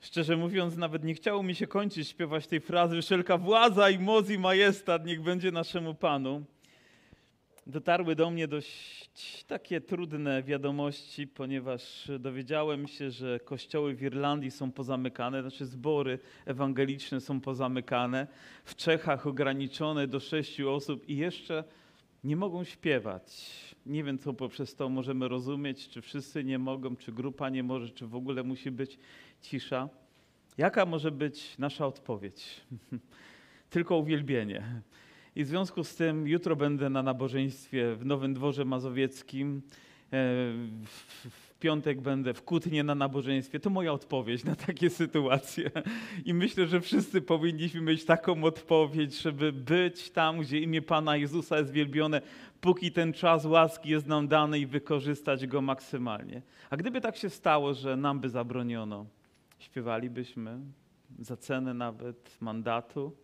Szczerze mówiąc, nawet nie chciało mi się kończyć śpiewać tej frazy wszelka władza i moc i majestat niech będzie naszemu Panu. Dotarły do mnie dość takie trudne wiadomości, ponieważ dowiedziałem się, że kościoły w Irlandii są pozamykane, znaczy zbory ewangeliczne są pozamykane, w Czechach ograniczone do sześciu osób i jeszcze nie mogą śpiewać. Nie wiem, co poprzez to możemy rozumieć, czy wszyscy nie mogą, czy grupa nie może, czy w ogóle musi być cisza. Jaka może być nasza odpowiedź? Tylko uwielbienie. I w związku z tym jutro będę na nabożeństwie w Nowym Dworze Mazowieckim. E, w piątek będę w Kutnie na nabożeństwie. To moja odpowiedź na takie sytuacje. I myślę, że wszyscy powinniśmy mieć taką odpowiedź, żeby być tam, gdzie imię Pana Jezusa jest wielbione, póki ten czas łaski jest nam dany i wykorzystać go maksymalnie. A gdyby tak się stało, że nam by zabroniono, śpiewalibyśmy za cenę nawet mandatu.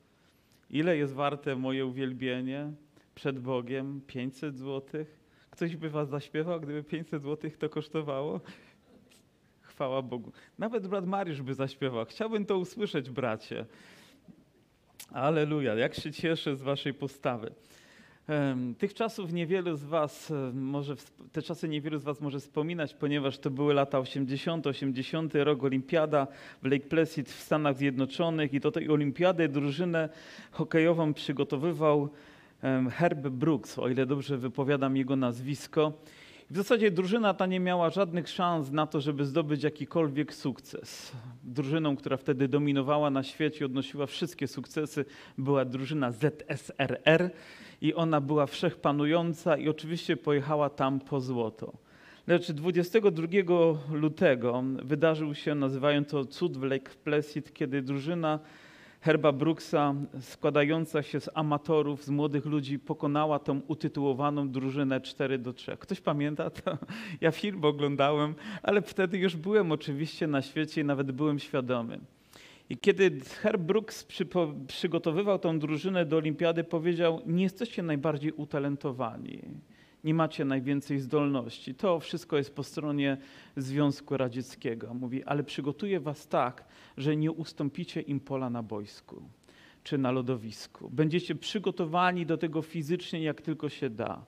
Ile jest warte moje uwielbienie przed Bogiem? 500 złotych? Ktoś by was zaśpiewał, gdyby 500 złotych to kosztowało? Chwała Bogu. Nawet brat Mariusz by zaśpiewał. Chciałbym to usłyszeć, bracie. Aleluja, jak się cieszę z waszej postawy. Tych czasów niewielu z Was może, te czasy niewielu z Was może wspominać, ponieważ to były lata 80, 80 rok Olimpiada w Lake Placid w Stanach Zjednoczonych i do tej olimpiady drużynę hokejową przygotowywał Herb Brooks, o ile dobrze wypowiadam jego nazwisko. W zasadzie drużyna ta nie miała żadnych szans na to, żeby zdobyć jakikolwiek sukces. Drużyną, która wtedy dominowała na świecie, odnosiła wszystkie sukcesy, była drużyna ZSRR i ona była wszechpanująca i oczywiście pojechała tam po złoto. Lecz 22 lutego wydarzył się, nazywają to cud w Lake Placid, kiedy drużyna Herba Brooksa, składająca się z amatorów, z młodych ludzi, pokonała tą utytułowaną drużynę 4 do 3. Ktoś pamięta to? Ja film oglądałem, ale wtedy już byłem oczywiście na świecie i nawet byłem świadomy. I kiedy Herb Brooks przy, przygotowywał tą drużynę do olimpiady, powiedział, nie jesteście najbardziej utalentowani, nie macie najwięcej zdolności. To wszystko jest po stronie Związku Radzieckiego. Mówi, ale przygotuję was tak, że nie ustąpicie im pola na boisku czy na lodowisku. Będziecie przygotowani do tego fizycznie, jak tylko się da.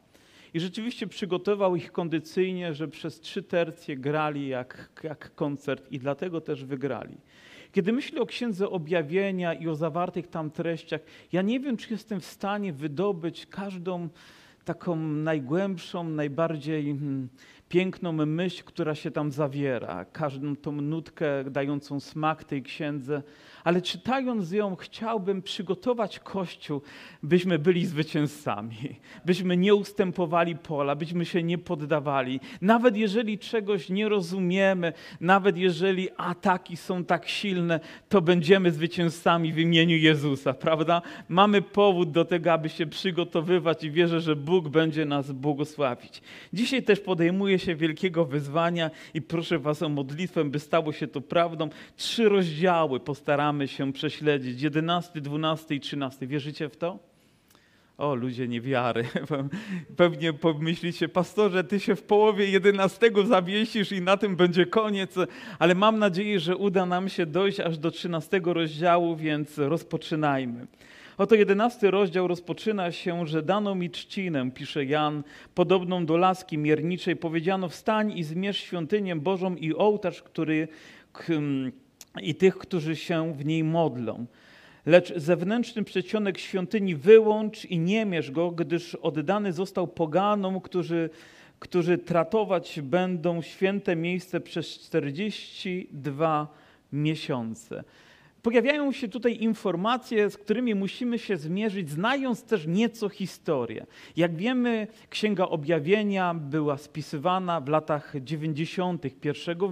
I rzeczywiście przygotował ich kondycyjnie, że przez trzy tercje grali jak, jak koncert i dlatego też wygrali. Kiedy myślę o Księdze Objawienia i o zawartych tam treściach, ja nie wiem, czy jestem w stanie wydobyć każdą taką najgłębszą, najbardziej hmm, piękną myśl, która się tam zawiera, każdą tą nutkę dającą smak tej księdze, ale czytając ją, chciałbym przygotować Kościół, byśmy byli zwycięzcami, byśmy nie ustępowali pola, byśmy się nie poddawali. Nawet jeżeli czegoś nie rozumiemy, nawet jeżeli ataki są tak silne, to będziemy zwycięzcami w imieniu Jezusa, prawda? Mamy powód do tego, aby się przygotowywać i wierzę, że Bóg będzie nas błogosławić. Dzisiaj też podejmuję się wielkiego wyzwania i proszę Was o modlitwę, by stało się to prawdą. Trzy rozdziały postaramy staramy się prześledzić. 11, 12 i 13. Wierzycie w to? O, ludzie niewiary. Pewnie pomyślicie, pastorze, ty się w połowie 11 zawiesisz i na tym będzie koniec, ale mam nadzieję, że uda nam się dojść aż do 13 rozdziału, więc rozpoczynajmy. Oto jedenasty rozdział rozpoczyna się, że dano mi trzcinę, pisze Jan, podobną do laski mierniczej. Powiedziano, wstań i zmierz świątynię Bożą i ołtarz, który i tych, którzy się w niej modlą. Lecz zewnętrzny przedsionek świątyni wyłącz i nie mierz go, gdyż oddany został poganom, którzy, którzy tratować będą święte miejsce przez 42 miesiące. Pojawiają się tutaj informacje, z którymi musimy się zmierzyć, znając też nieco historię. Jak wiemy, Księga Objawienia była spisywana w latach 90. I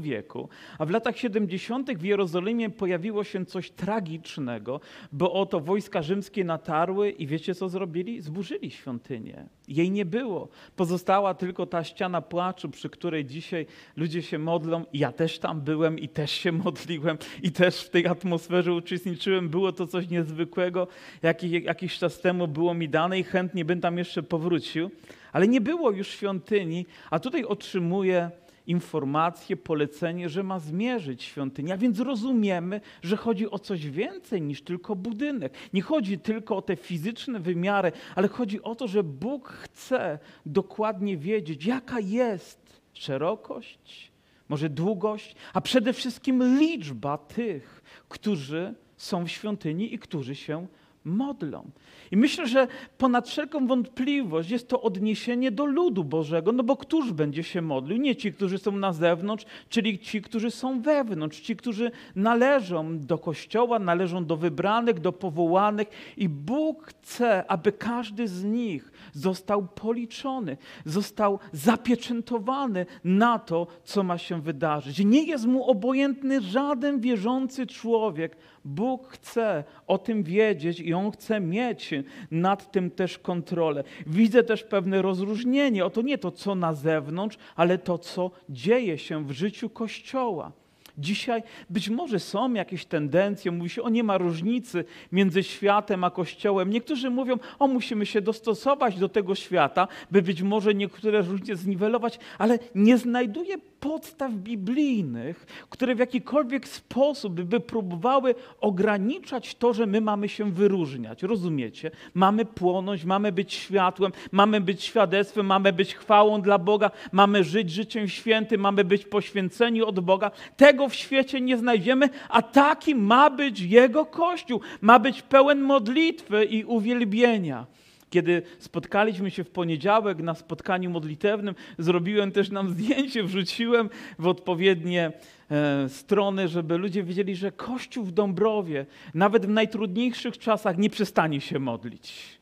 wieku, a w latach 70. w Jerozolimie pojawiło się coś tragicznego, bo oto wojska rzymskie natarły i wiecie co zrobili? Zburzyli świątynię. Jej nie było. Pozostała tylko ta ściana płaczu, przy której dzisiaj ludzie się modlą. Ja też tam byłem i też się modliłem i też w tej atmosferze uczestniczyłem. Było to coś niezwykłego. Jakiś, jakiś czas temu było mi dane i chętnie bym tam jeszcze powrócił. Ale nie było już świątyni, a tutaj otrzymuję informację, polecenie, że ma zmierzyć świątynię. A więc rozumiemy, że chodzi o coś więcej niż tylko budynek. Nie chodzi tylko o te fizyczne wymiary, ale chodzi o to, że Bóg chce dokładnie wiedzieć, jaka jest szerokość, może długość, a przede wszystkim liczba tych, którzy są w świątyni i którzy się modlą. I myślę, że ponad wszelką wątpliwość jest to odniesienie do ludu Bożego, no bo któż będzie się modlił? Nie ci, którzy są na zewnątrz, czyli ci, którzy są wewnątrz, ci, którzy należą do Kościoła, należą do wybranych, do powołanych i Bóg chce, aby każdy z nich został policzony, został zapieczętowany na to, co ma się wydarzyć. Nie jest mu obojętny żaden wierzący człowiek. Bóg chce o tym wiedzieć i on chce mieć nad tym też kontrolę. Widzę też pewne rozróżnienie. Oto nie to, co na zewnątrz, ale to, co dzieje się w życiu Kościoła. Dzisiaj być może są jakieś tendencje, mówi się, o nie ma różnicy między światem a Kościołem. Niektórzy mówią, o musimy się dostosować do tego świata, by być może niektóre różnice zniwelować, ale nie znajduję podstaw biblijnych, które w jakikolwiek sposób by próbowały ograniczać to, że my mamy się wyróżniać. Rozumiecie? Mamy płonąć, mamy być światłem, mamy być świadectwem, mamy być chwałą dla Boga, mamy żyć życiem świętym, mamy być poświęceni od Boga. Tego w świecie nie znajdziemy, a taki ma być Jego Kościół. Ma być pełen modlitwy i uwielbienia. Kiedy spotkaliśmy się w poniedziałek na spotkaniu modlitewnym, zrobiłem też nam zdjęcie, wrzuciłem w odpowiednie e, strony, żeby ludzie wiedzieli, że Kościół w Dąbrowie, nawet w najtrudniejszych czasach, nie przestanie się modlić.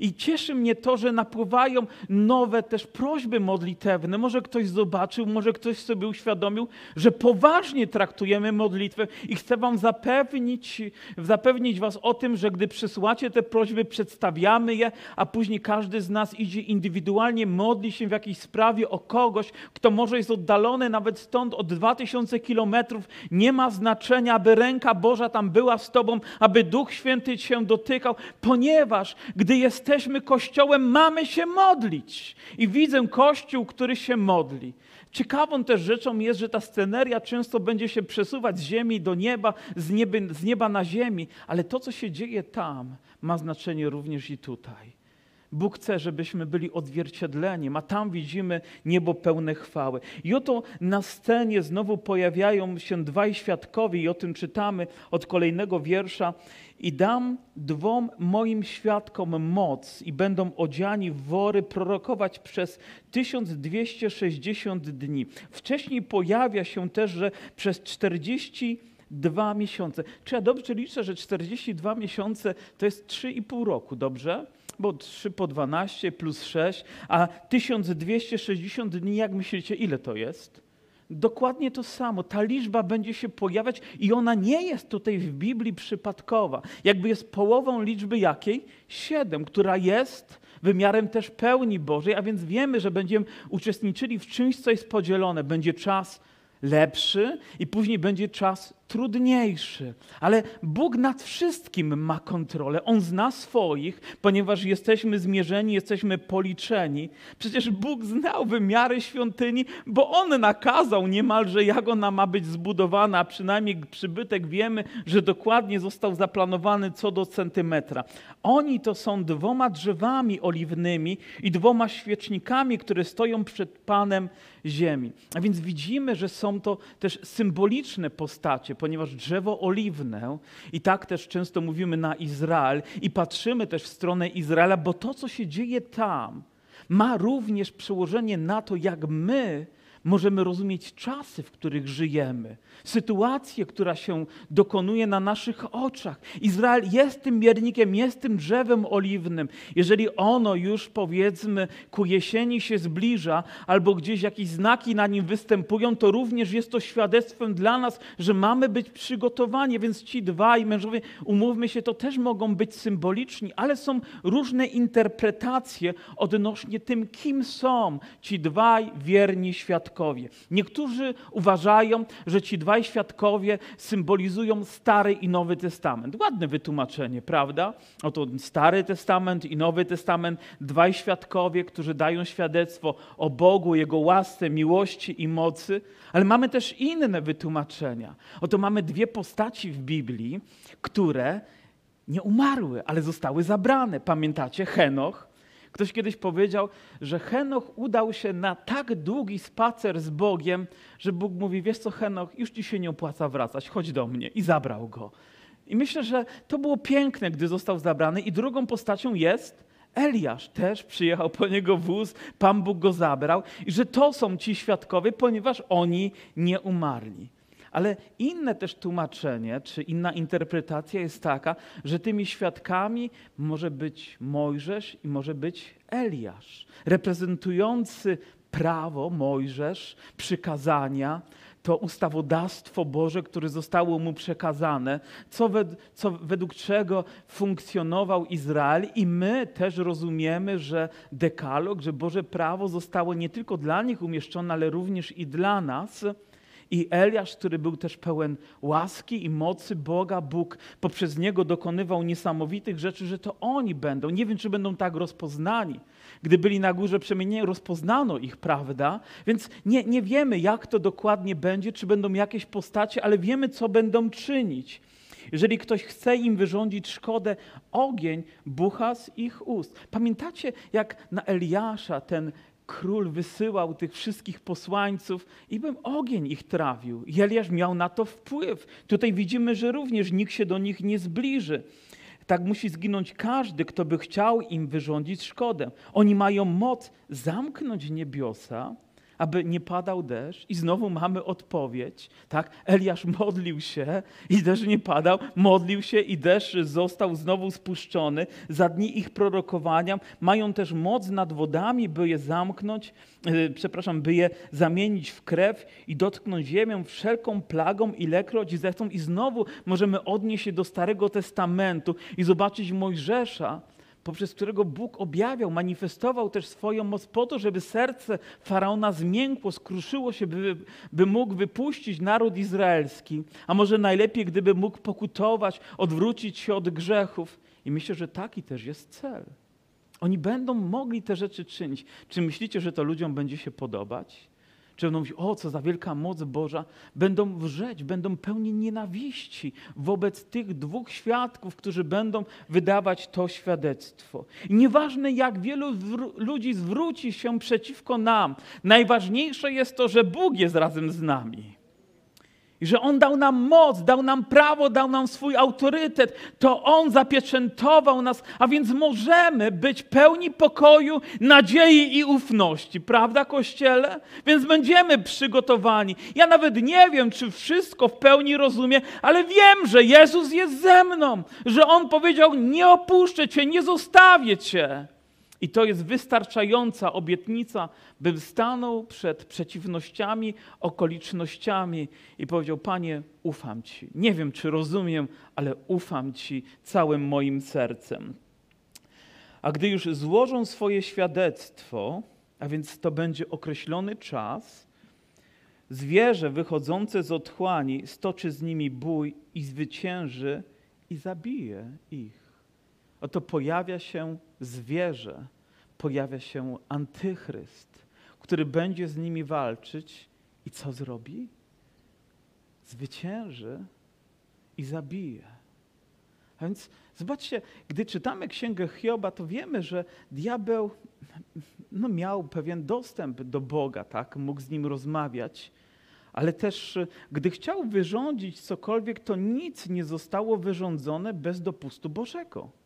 I cieszy mnie to, że napływają nowe też prośby modlitewne. Może ktoś zobaczył, może ktoś sobie uświadomił, że poważnie traktujemy modlitwę i chcę Wam zapewnić, zapewnić Was o tym, że gdy przysłacie te prośby, przedstawiamy je, a później każdy z nas idzie indywidualnie, modli się w jakiejś sprawie o kogoś, kto może jest oddalony nawet stąd od 2000 kilometrów. Nie ma znaczenia, aby ręka Boża tam była z Tobą, aby Duch Święty Cię dotykał, ponieważ gdy jesteś jesteśmy Kościołem, mamy się modlić. I widzę Kościół, który się modli. Ciekawą też rzeczą jest, że ta sceneria często będzie się przesuwać z ziemi do nieba, z, nieby, z nieba na ziemi, ale to, co się dzieje tam, ma znaczenie również i tutaj. Bóg chce, żebyśmy byli odzwierciedleniem, a tam widzimy niebo pełne chwały. I oto na scenie znowu pojawiają się dwaj świadkowie, i o tym czytamy od kolejnego wiersza. I dam dwom moim świadkom moc, i będą odziani w wory prorokować przez 1260 dni. Wcześniej pojawia się też, że przez 40 dwa miesiące. Czy ja dobrze liczę, że 42 miesiące to jest 3,5 roku, dobrze? Bo 3 po 12 plus 6, a 1260 dni, jak myślicie, ile to jest? Dokładnie to samo. Ta liczba będzie się pojawiać i ona nie jest tutaj w Biblii przypadkowa. Jakby jest połową liczby jakiej? Siedem, która jest wymiarem też pełni Bożej, a więc wiemy, że będziemy uczestniczyli w czymś, co jest podzielone. Będzie czas lepszy i później będzie czas trudniejszy. Ale Bóg nad wszystkim ma kontrolę. On zna swoich, ponieważ jesteśmy zmierzeni, jesteśmy policzeni. Przecież Bóg znał wymiary świątyni, bo On nakazał niemalże, jak ona ma być zbudowana, a przynajmniej przybytek wiemy, że dokładnie został zaplanowany co do centymetra. Oni to są dwoma drzewami oliwnymi i dwoma świecznikami, które stoją przed Panem ziemi. A więc widzimy, że są to też symboliczne postacie, ponieważ drzewo oliwne, i tak też często mówimy na Izrael, i patrzymy też w stronę Izraela, bo to, co się dzieje tam, ma również przełożenie na to, jak my możemy rozumieć czasy, w których żyjemy, sytuację, która się dokonuje na naszych oczach. Izrael jest tym miernikiem, jest tym drzewem oliwnym. Jeżeli ono już powiedzmy ku jesieni się zbliża, albo gdzieś jakieś znaki na nim występują, to również jest to świadectwem dla nas, że mamy być przygotowani. Więc ci dwaj mężowie, umówmy się, to też mogą być symboliczni, ale są różne interpretacje odnośnie tym, kim są ci dwaj wierni świadkowie świadkowie. Niektórzy uważają, że ci dwaj świadkowie symbolizują Stary i Nowy Testament. Ładne wytłumaczenie, prawda? Oto Stary Testament i Nowy Testament, dwaj świadkowie, którzy dają świadectwo o Bogu, Jego łasce, miłości i mocy. Ale mamy też inne wytłumaczenia. Oto mamy dwie postaci w Biblii, które nie umarły, ale zostały zabrane. Pamiętacie? Henoch. Ktoś kiedyś powiedział, że Henoch udał się na tak długi spacer z Bogiem, że Bóg mówi: Wiesz co, Henoch, już ci się nie opłaca wracać, chodź do mnie. I zabrał go. I myślę, że to było piękne, gdy został zabrany. I drugą postacią jest Eliasz. Też przyjechał po niego wóz, Pan Bóg go zabrał. I że to są ci świadkowie, ponieważ oni nie umarli. Ale inne też tłumaczenie, czy inna interpretacja jest taka, że tymi świadkami może być Mojżesz i może być Eliasz, reprezentujący prawo Mojżesz, przykazania, to ustawodawstwo Boże, które zostało mu przekazane, co, co według czego funkcjonował Izrael, i my też rozumiemy, że dekalog, że Boże prawo zostało nie tylko dla nich umieszczone, ale również i dla nas. I Eliasz, który był też pełen łaski i mocy Boga, Bóg poprzez niego dokonywał niesamowitych rzeczy, że to oni będą. Nie wiem, czy będą tak rozpoznani. Gdy byli na górze przemienieni, rozpoznano ich, prawda? Więc nie, nie wiemy, jak to dokładnie będzie, czy będą jakieś postacie, ale wiemy, co będą czynić. Jeżeli ktoś chce im wyrządzić szkodę, ogień bucha z ich ust. Pamiętacie, jak na Eliasza ten król wysyłał tych wszystkich posłańców i bym ogień ich trawił. I Eliasz miał na to wpływ. Tutaj widzimy, że również nikt się do nich nie zbliży. Tak musi zginąć każdy, kto by chciał im wyrządzić szkodę. Oni mają moc zamknąć niebiosa aby nie padał deszcz. I znowu mamy odpowiedź. Tak? Eliasz modlił się i deszcz nie padał. Modlił się i deszcz został znowu spuszczony. Za dni ich prorokowania mają też moc nad wodami, by je zamknąć, yy, przepraszam, by je zamienić w krew i dotknąć ziemię wszelką plagą, ilekroć zechcą. I znowu możemy odnieść się do Starego Testamentu i zobaczyć Mojżesza, poprzez którego Bóg objawiał, manifestował też swoją moc po to, żeby serce faraona zmiękło, skruszyło się, by, by mógł wypuścić naród izraelski, a może najlepiej, gdyby mógł pokutować, odwrócić się od grzechów. I myślę, że taki też jest cel. Oni będą mogli te rzeczy czynić. Czy myślicie, że to ludziom będzie się podobać? Czy będą mówić, o co za wielka moc Boża, będą wrzeć, będą pełni nienawiści wobec tych dwóch świadków, którzy będą wydawać to świadectwo. I nieważne jak wielu ludzi zwróci się przeciwko nam, najważniejsze jest to, że Bóg jest razem z nami. I że On dał nam moc, dał nam prawo, dał nam swój autorytet. To On zapieczętował nas, a więc możemy być pełni pokoju, nadziei i ufności. Prawda, Kościele? Więc będziemy przygotowani. Ja nawet nie wiem, czy wszystko w pełni rozumiem, ale wiem, że Jezus jest ze mną. Że On powiedział, nie opuszczę Cię, nie zostawię Cię. I to jest wystarczająca obietnica, bym stanął przed przeciwnościami, okolicznościami i powiedział: Panie, ufam Ci. Nie wiem, czy rozumiem, ale ufam Ci całym moim sercem. A gdy już złożą swoje świadectwo, a więc to będzie określony czas, zwierzę wychodzące z otchłani stoczy z nimi bój i zwycięży i zabije ich. Oto pojawia się zwierzę, pojawia się antychryst, który będzie z nimi walczyć i co zrobi? Zwycięży i zabije. A więc zobaczcie, gdy czytamy Księgę Hioba, to wiemy, że diabeł no, miał pewien dostęp do Boga, tak? mógł z nim rozmawiać, ale też gdy chciał wyrządzić cokolwiek, to nic nie zostało wyrządzone bez dopustu Bożego.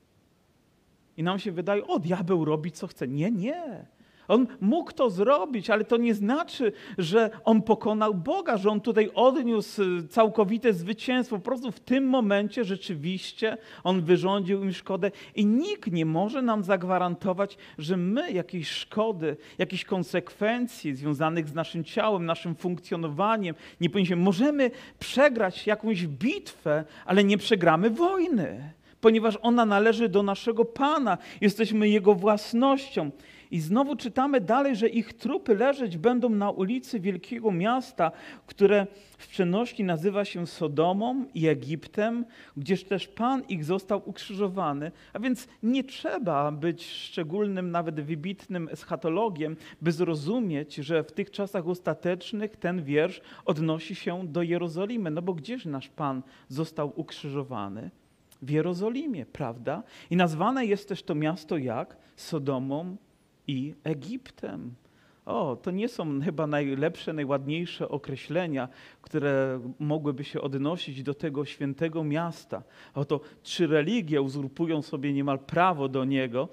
I nam się wydaje, o, diabeł robi co chce. Nie, nie. On mógł to zrobić, ale to nie znaczy, że on pokonał Boga, że on tutaj odniósł całkowite zwycięstwo. Po prostu w tym momencie rzeczywiście on wyrządził im szkodę i nikt nie może nam zagwarantować, że my jakiejś szkody, jakichś konsekwencji związanych z naszym ciałem, naszym funkcjonowaniem nie powinniśmy. Możemy przegrać jakąś bitwę, ale nie przegramy wojny ponieważ ona należy do naszego Pana. Jesteśmy Jego własnością. I znowu czytamy dalej, że ich trupy leżeć będą na ulicy wielkiego miasta, które w przenośni nazywa się Sodomą i Egiptem, gdzież też Pan ich został ukrzyżowany. A więc nie trzeba być szczególnym, nawet wybitnym eschatologiem, by zrozumieć, że w tych czasach ostatecznych ten wiersz odnosi się do Jerozolimy. No bo gdzież nasz Pan został ukrzyżowany? W Jerozolimie, prawda? I nazwane jest też to miasto jak? Sodomą i Egiptem. O, to nie są chyba najlepsze, najładniejsze określenia, które mogłyby się odnosić do tego świętego miasta. Oto trzy religie uzurpują sobie niemal prawo do niego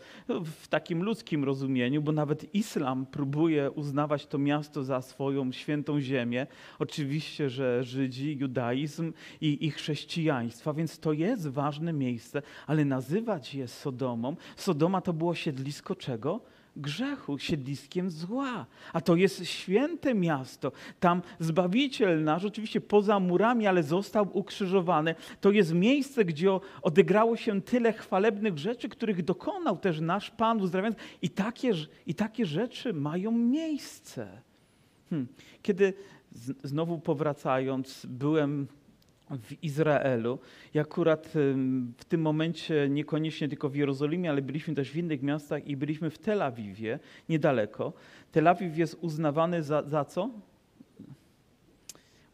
w takim ludzkim rozumieniu, bo nawet islam próbuje uznawać to miasto za swoją świętą ziemię. Oczywiście, że Żydzi, judaizm i, i chrześcijaństwo, więc to jest ważne miejsce, ale nazywać je Sodomą. Sodoma to było siedlisko czego? Grzechu, siedliskiem zła. A to jest święte miasto. Tam Zbawiciel nasz, oczywiście poza murami, ale został ukrzyżowany. To jest miejsce, gdzie odegrało się tyle chwalebnych rzeczy, których dokonał też nasz Pan uzdrawiając. I takie, I takie rzeczy mają miejsce. Hmm. Kiedy znowu powracając, byłem w Izraelu. I akurat w tym momencie niekoniecznie tylko w Jerozolimie, ale byliśmy też w innych miastach i byliśmy w Tel Awiwie, niedaleko. Tel Awiw jest uznawany za, za co?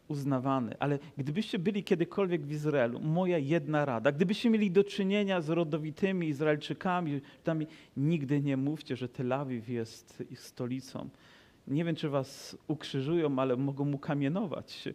Uznawany. Ale gdybyście byli kiedykolwiek w Izraelu, moja jedna rada, gdybyście mieli do czynienia z rodowitymi Izraelczykami, tam nigdy nie mówcie, że Tel Awiw jest ich stolicą nie wiem, czy was ukrzyżują, ale mogą mu kamienować,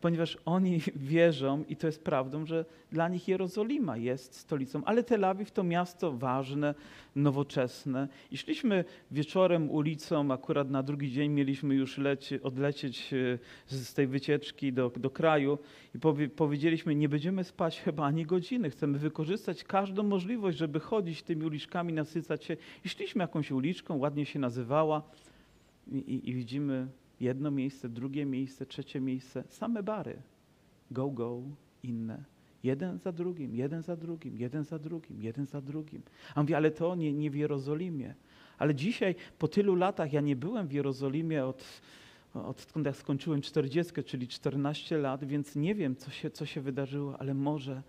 ponieważ oni wierzą, i to jest prawdą, że dla nich Jerozolima jest stolicą, ale Tel Awiw to miasto ważne, nowoczesne. I szliśmy wieczorem ulicą, akurat na drugi dzień mieliśmy już leci, odlecieć e, z tej wycieczki do, do kraju i powie, powiedzieliśmy, nie będziemy spać chyba ani godziny, chcemy wykorzystać każdą możliwość, żeby chodzić tymi uliczkami, nasycać się. I szliśmy jakąś uliczką, ładnie się nazywała, i, i widzimy jedno miejsce, drugie miejsce, trzecie miejsce, same bary. Go, go, inne. Jeden za drugim, jeden za drugim, jeden za drugim, jeden za drugim. A mówi, ale to nie, nie w Jerozolimie. Ale dzisiaj, po tylu latach, ja nie byłem w Jerozolimie od, odkąd jak skończyłem 40, czyli 14 lat, więc nie wiem, co się, co się wydarzyło, ale może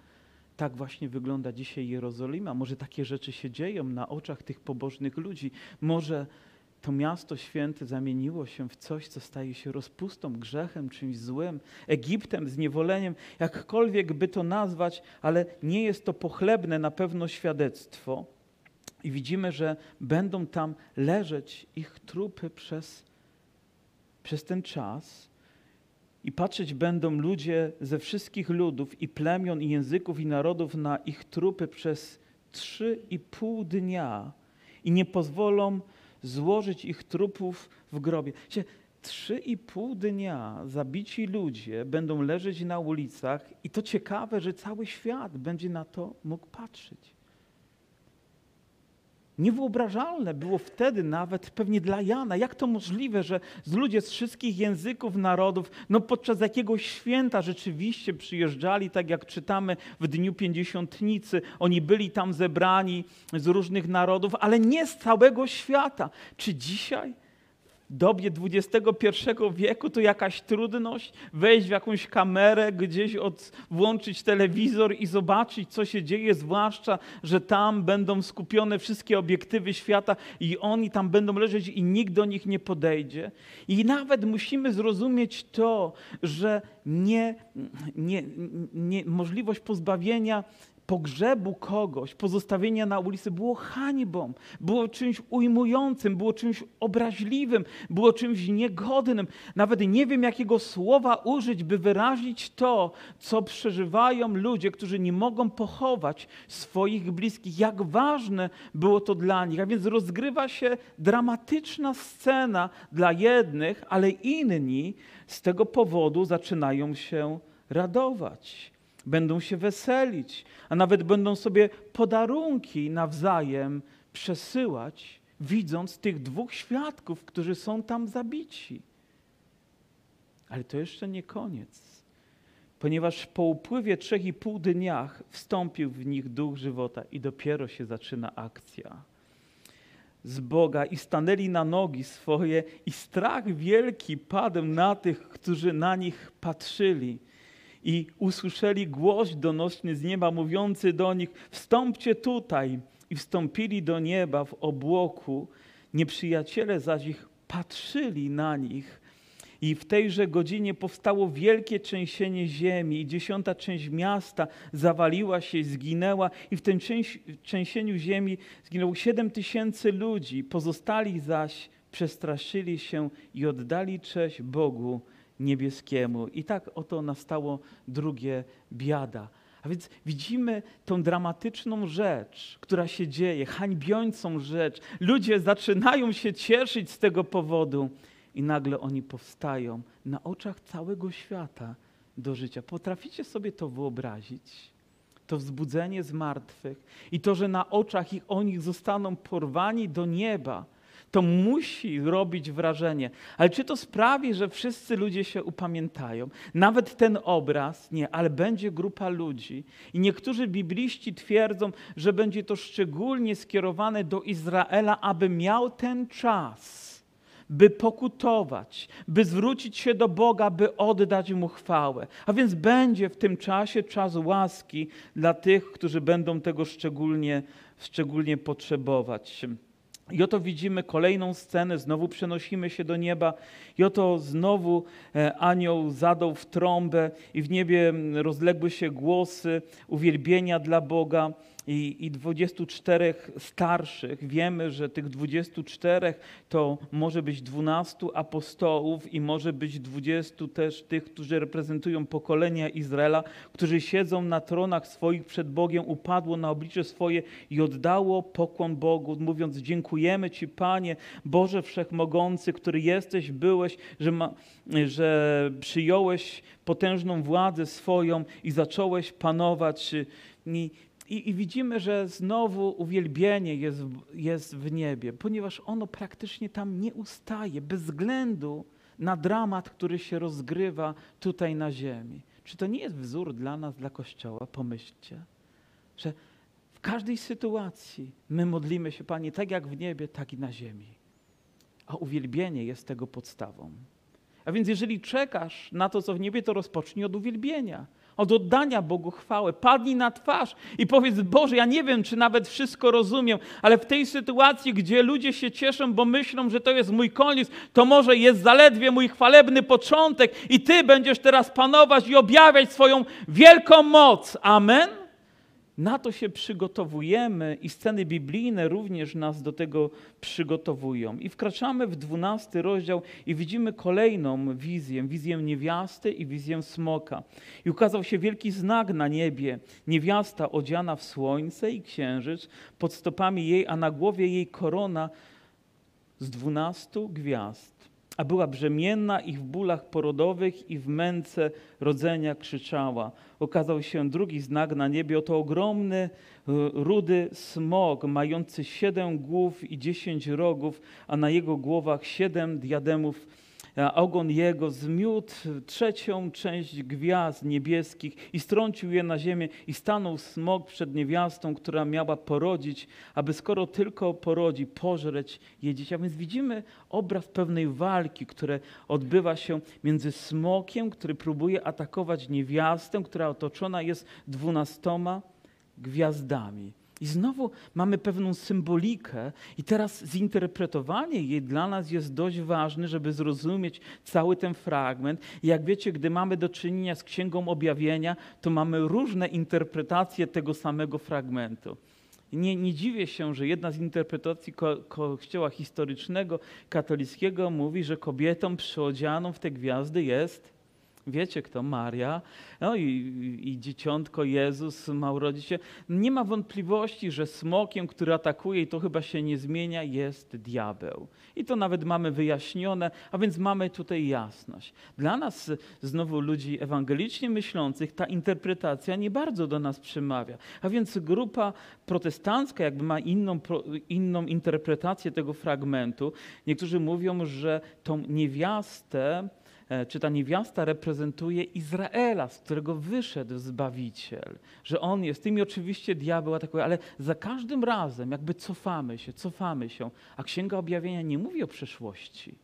tak właśnie wygląda dzisiaj Jerozolima. Może takie rzeczy się dzieją na oczach tych pobożnych ludzi. Może to miasto święte zamieniło się w coś, co staje się rozpustą, grzechem, czymś złym, Egiptem, zniewoleniem, jakkolwiek by to nazwać, ale nie jest to pochlebne na pewno świadectwo. I widzimy, że będą tam leżeć ich trupy przez, przez ten czas. I patrzeć będą ludzie ze wszystkich ludów i plemion, i języków, i narodów na ich trupy przez trzy i pół dnia. I nie pozwolą złożyć ich trupów w grobie. Trzy i pół dnia zabici ludzie będą leżeć na ulicach i to ciekawe, że cały świat będzie na to mógł patrzeć. Niewyobrażalne było wtedy nawet pewnie dla Jana, jak to możliwe, że ludzie z wszystkich języków, narodów, no podczas jakiegoś święta rzeczywiście przyjeżdżali, tak jak czytamy w Dniu Pięćdziesiątnicy, oni byli tam zebrani z różnych narodów, ale nie z całego świata. Czy dzisiaj dobie XXI wieku to jakaś trudność wejść w jakąś kamerę, gdzieś od, włączyć telewizor i zobaczyć, co się dzieje, zwłaszcza, że tam będą skupione wszystkie obiektywy świata i oni tam będą leżeć i nikt do nich nie podejdzie. I nawet musimy zrozumieć to, że nie, nie, nie, możliwość pozbawienia pogrzebu kogoś, pozostawienia na ulicy było hańbą, było czymś ujmującym, było czymś obraźliwym, było czymś niegodnym. Nawet nie wiem, jakiego słowa użyć, by wyrazić to, co przeżywają ludzie, którzy nie mogą pochować swoich bliskich. Jak ważne było to dla nich. A więc rozgrywa się dramatyczna scena dla jednych, ale inni z tego powodu zaczynają się radować będą się weselić, a nawet będą sobie podarunki nawzajem przesyłać, widząc tych dwóch świadków, którzy są tam zabici. Ale to jeszcze nie koniec, ponieważ po upływie trzech i pół dniach wstąpił w nich duch żywota i dopiero się zaczyna akcja. z Boga i stanęli na nogi swoje i strach wielki padł na tych, którzy na nich patrzyli. I usłyszeli głos donośny z nieba, mówiący do nich, wstąpcie tutaj. I wstąpili do nieba w obłoku. Nieprzyjaciele zaś ich patrzyli na nich i w tejże godzinie powstało wielkie trzęsienie ziemi i dziesiąta część miasta zawaliła się, zginęła i w tym trzęsieniu ziemi zginęło siedem tysięcy ludzi. Pozostali zaś przestraszyli się i oddali cześć Bogu niebieskiemu. I tak oto nastało drugie biada. A więc widzimy tą dramatyczną rzecz, która się dzieje, hańbiącą rzecz. Ludzie zaczynają się cieszyć z tego powodu i nagle oni powstają na oczach całego świata do życia. Potraficie sobie to wyobrazić? To wzbudzenie z martwych i to, że na oczach ich oni zostaną porwani do nieba. To musi robić wrażenie. Ale czy to sprawi, że wszyscy ludzie się upamiętają? Nawet ten obraz, nie, ale będzie grupa ludzi. I niektórzy bibliści twierdzą, że będzie to szczególnie skierowane do Izraela, aby miał ten czas by pokutować, by zwrócić się do Boga, by oddać Mu chwałę. A więc będzie w tym czasie czas łaski dla tych, którzy będą tego szczególnie, szczególnie potrzebować. I oto widzimy kolejną scenę, znowu przenosimy się do nieba, i oto znowu e, anioł zadał w trąbę, i w niebie rozległy się głosy uwielbienia dla Boga i, i 24 starszych. Wiemy, że tych 24 to może być 12 apostołów i może być 20 też tych, którzy reprezentują pokolenia Izraela, którzy siedzą na tronach swoich przed Bogiem, upadło na oblicze swoje i oddało pokłon Bogu, mówiąc: Dziękujemy Ci, Panie, Boże Wszechmogący, który jesteś, byłeś, że, ma, że przyjąłeś potężną władzę swoją i zacząłeś panować. I i, I, widzimy, że znowu uwielbienie jest, jest w niebie, ponieważ ono praktycznie tam nie ustaje, bez względu na dramat, który się rozgrywa tutaj na ziemi. Czy to nie jest wzór dla nas, dla Kościoła? Pomyślcie, że w każdej sytuacji my modlimy się, Panie, tak jak w niebie, tak i na ziemi. A uwielbienie jest tego podstawą. A więc jeżeli czekasz na to, co w niebie, to rozpocznij od uwielbienia od oddania Bogu chwałę. Padnij na twarz i powiedz: Boże, ja nie wiem, czy nawet wszystko rozumiem, ale w tej sytuacji, gdzie ludzie się cieszą, bo myślą, że to jest mój koniec, to może jest zaledwie mój chwalebny początek i Ty będziesz teraz panować i objawiać swoją wielką moc. Amen. Na to się przygotowujemy i sceny biblijne również nas do tego przygotowują. I wkraczamy w dwunasty rozdział i widzimy kolejną wizję, wizję niewiasty i wizję smoka. I ukazał się wielki znak na niebie, niewiasta odziana w słońce i księżyc, pod stopami jej, a na głowie jej korona z dwunastu gwiazd a była brzemienna i w bólach porodowych i w męce rodzenia krzyczała. Okazał się drugi znak na niebie, oto ogromny, e, rudy smog, mający siedem głów i dziesięć rogów, a na jego głowach siedem diademów ogon jego zmiótł trzecią część gwiazd niebieskich i strącił je na ziemię i stanął smok przed niewiastą, która miała porodzić, aby skoro tylko porodzi, pożreć jej dzieci. A więc widzimy obraz pewnej walki, która odbywa się między smokiem, który próbuje atakować niewiastę, która otoczona jest dwunastoma gwiazdami. I znowu mamy pewną symbolikę, i teraz zinterpretowanie jej dla nas jest dość ważne, żeby zrozumieć cały ten fragment. I jak wiecie, gdy mamy do czynienia z Księgą Objawienia, to mamy różne interpretacje tego samego fragmentu. Nie, nie dziwię się, że jedna z interpretacji ko Kościoła historycznego, katolickiego mówi, że kobietą przyodzianą w te gwiazdy jest Wiecie kto? Maria. No i, i dzieciątko Jezus ma urodzić się. Nie ma wątpliwości, że smokiem, który atakuje i to chyba się nie zmienia, jest diabeł. I to nawet mamy wyjaśnione, a więc mamy tutaj jasność. Dla nas, znowu ludzi ewangelicznie myślących, ta interpretacja nie bardzo do nas przemawia. A więc grupa protestancka jakby ma inną, inną interpretację tego fragmentu. Niektórzy mówią, że tą niewiastę czy ta niewiasta reprezentuje Izraela, z którego wyszedł Zbawiciel, że on jest tym i oczywiście diabeł atakuje, ale za każdym razem jakby cofamy się, cofamy się, a Księga Objawienia nie mówi o przeszłości.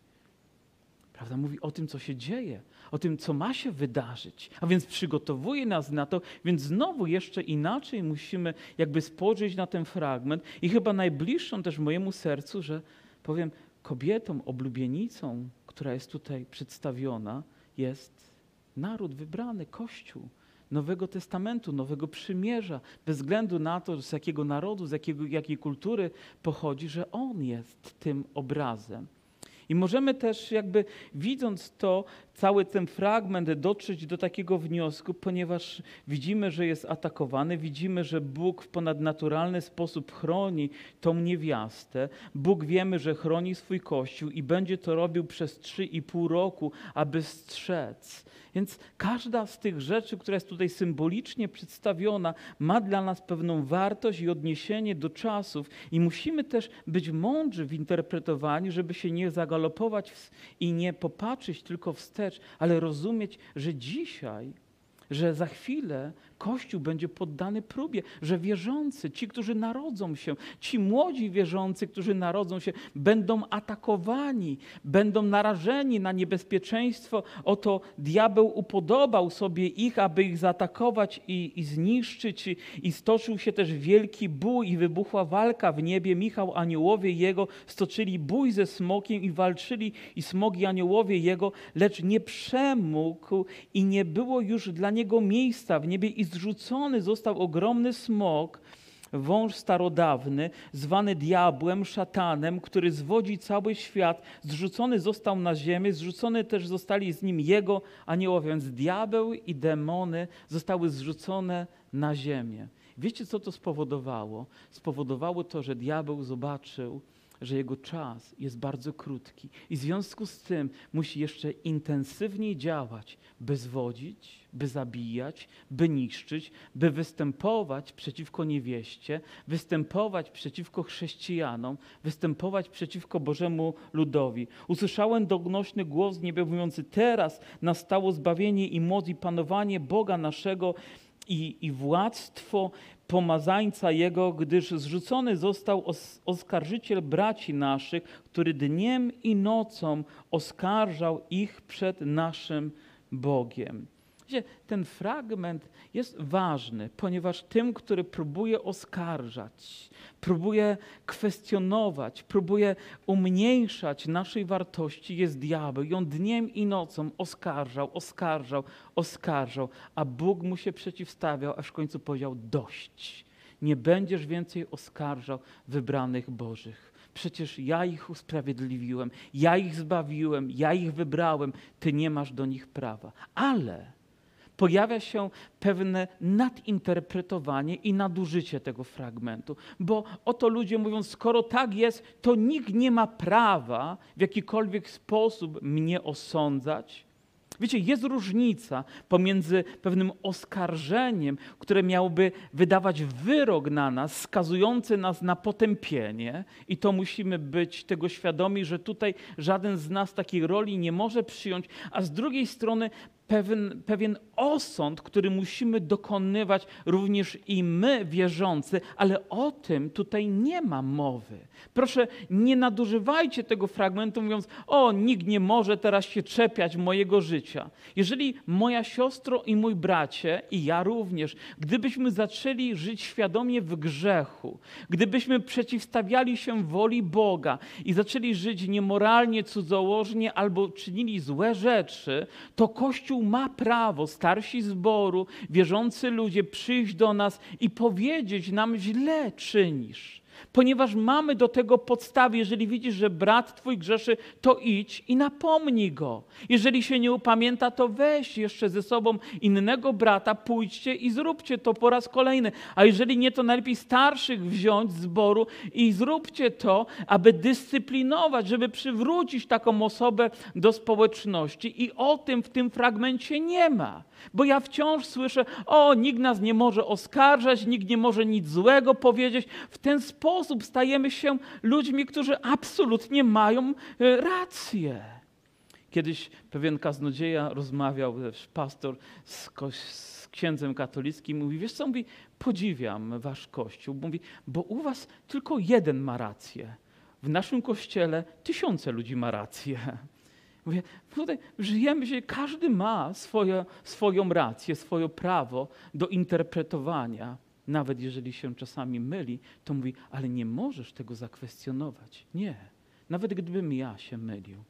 Prawda? Mówi o tym, co się dzieje, o tym, co ma się wydarzyć, a więc przygotowuje nas na to, więc znowu jeszcze inaczej musimy jakby spojrzeć na ten fragment i chyba najbliższą też mojemu sercu, że powiem, kobietą, oblubienicą, która jest tutaj przedstawiona, jest naród wybrany, Kościół. Nowego Testamentu, Nowego Przymierza, bez względu na to, z jakiego narodu, z jakiego, jakiej kultury pochodzi, że On jest tym obrazem. I możemy też jakby widząc to, cały ten fragment dotrzeć do takiego wniosku, ponieważ widzimy, że jest atakowany, widzimy, że Bóg w ponadnaturalny sposób chroni tą niewiastę. Bóg wiemy, że chroni swój Kościół i będzie to robił przez trzy i pół roku, aby strzec. Więc każda z tych rzeczy, która jest tutaj symbolicznie przedstawiona, ma dla nas pewną wartość i odniesienie do czasów i musimy też być mądrzy w interpretowaniu, żeby się nie zagalopować i nie popatrzeć tylko wstecz, ale rozumieć, że dzisiaj, że za chwilę Kościół będzie poddany próbie, że wierzący, ci, którzy narodzą się, ci młodzi wierzący, którzy narodzą się, będą atakowani, będą narażeni na niebezpieczeństwo. Oto diabeł upodobał sobie ich, aby ich zaatakować i, i zniszczyć. I, stoczył się też wielki bój i wybuchła walka w niebie. Michał, aniołowie jego stoczyli bój ze smokiem i walczyli i smogi aniołowie jego, lecz nie przemógł i nie było już dla niego miejsca w niebie i zrzucony został ogromny smok, wąż starodawny, zwany diabłem, szatanem, który zwodzi cały świat, zrzucony został na ziemię, zrzucone też zostali z nim jego aniołowie, więc diabeł i demony zostały zrzucone na ziemię. Wiecie, co to spowodowało? Spowodowało to, że diabeł zobaczył, że jego czas jest bardzo krótki i w związku z tym musi jeszcze intensywniej działać, by zwodzić, by zabijać, by niszczyć, by występować przeciwko niewieście, występować przeciwko chrześcijanom, występować przeciwko Bożemu ludowi. Usłyszałem dognośny głos niebie mówiący: Teraz nastało zbawienie i moc i panowanie Boga naszego i, i władztwo pomazańca Jego, gdyż zrzucony został os oskarżyciel braci naszych, który dniem i nocą oskarżał ich przed naszym Bogiem. Ten fragment jest ważny, ponieważ tym, który próbuje oskarżać, próbuje kwestionować, próbuje umniejszać naszej wartości, jest diabeł. I on dniem i nocą oskarżał, oskarżał, oskarżał, a Bóg mu się przeciwstawiał, aż w końcu powiedział: Dość. Nie będziesz więcej oskarżał wybranych Bożych. Przecież ja ich usprawiedliwiłem, ja ich zbawiłem, ja ich wybrałem, ty nie masz do nich prawa. Ale pojawia się pewne nadinterpretowanie i nadużycie tego fragmentu. Bo oto ludzie mówią, skoro tak jest, to nikt nie ma prawa w jakikolwiek sposób mnie osądzać. Wiecie, jest różnica pomiędzy pewnym oskarżeniem, które miałoby wydawać wyrok na nas, skazujący nas na potępienie, i to musimy być tego świadomi, że tutaj żaden z nas takiej roli nie może przyjąć, a z drugiej strony pewien, pewien osąd, który musimy dokonywać również i my, wierzący, ale o tym tutaj nie ma mowy. Proszę, nie nadużywajcie tego fragmentu, mówiąc: O, nikt nie może teraz się czepiać mojego życia. Jeżeli moja siostro i mój bracie, i ja również, gdybyśmy zaczęli żyć świadomie w grzechu, gdybyśmy przeciwstawiali się woli Boga i zaczęli żyć niemoralnie, cudzołożnie albo czynili złe rzeczy, to Kościół ma prawo, starsi zboru, wierzący ludzie, przyjść do nas i powiedzieć nam, źle czynisz ponieważ mamy do tego podstawy. Jeżeli widzisz, że brat twój grzeszy, to idź i napomnij go. Jeżeli się nie upamięta, to weź jeszcze ze sobą innego brata, pójdźcie i zróbcie to po raz kolejny. A jeżeli nie, to najlepiej starszych wziąć z zboru i zróbcie to, aby dyscyplinować, żeby przywrócić taką osobę do społeczności. I o tym w tym fragmencie nie ma. Bo ja wciąż słyszę, o, nikt nas nie może oskarżać, nikt nie może nic złego powiedzieć. W ten sposób stajemy się ludźmi, którzy absolutnie mają e, rację. Kiedyś pewien kaznodzieja rozmawiał, też pastor z, z księdzem katolickim, mówi, wiesz co, mówi, podziwiam wasz kościół, mówi, bo u was tylko jeden ma rację. W naszym kościele tysiące ludzi ma rację. Mówię, tutaj żyjemy się, każdy ma swoje, swoją rację, swoje prawo do interpretowania. Nawet jeżeli się czasami myli, to mówi, ale nie możesz tego zakwestionować. Nie, nawet gdybym ja się mylił.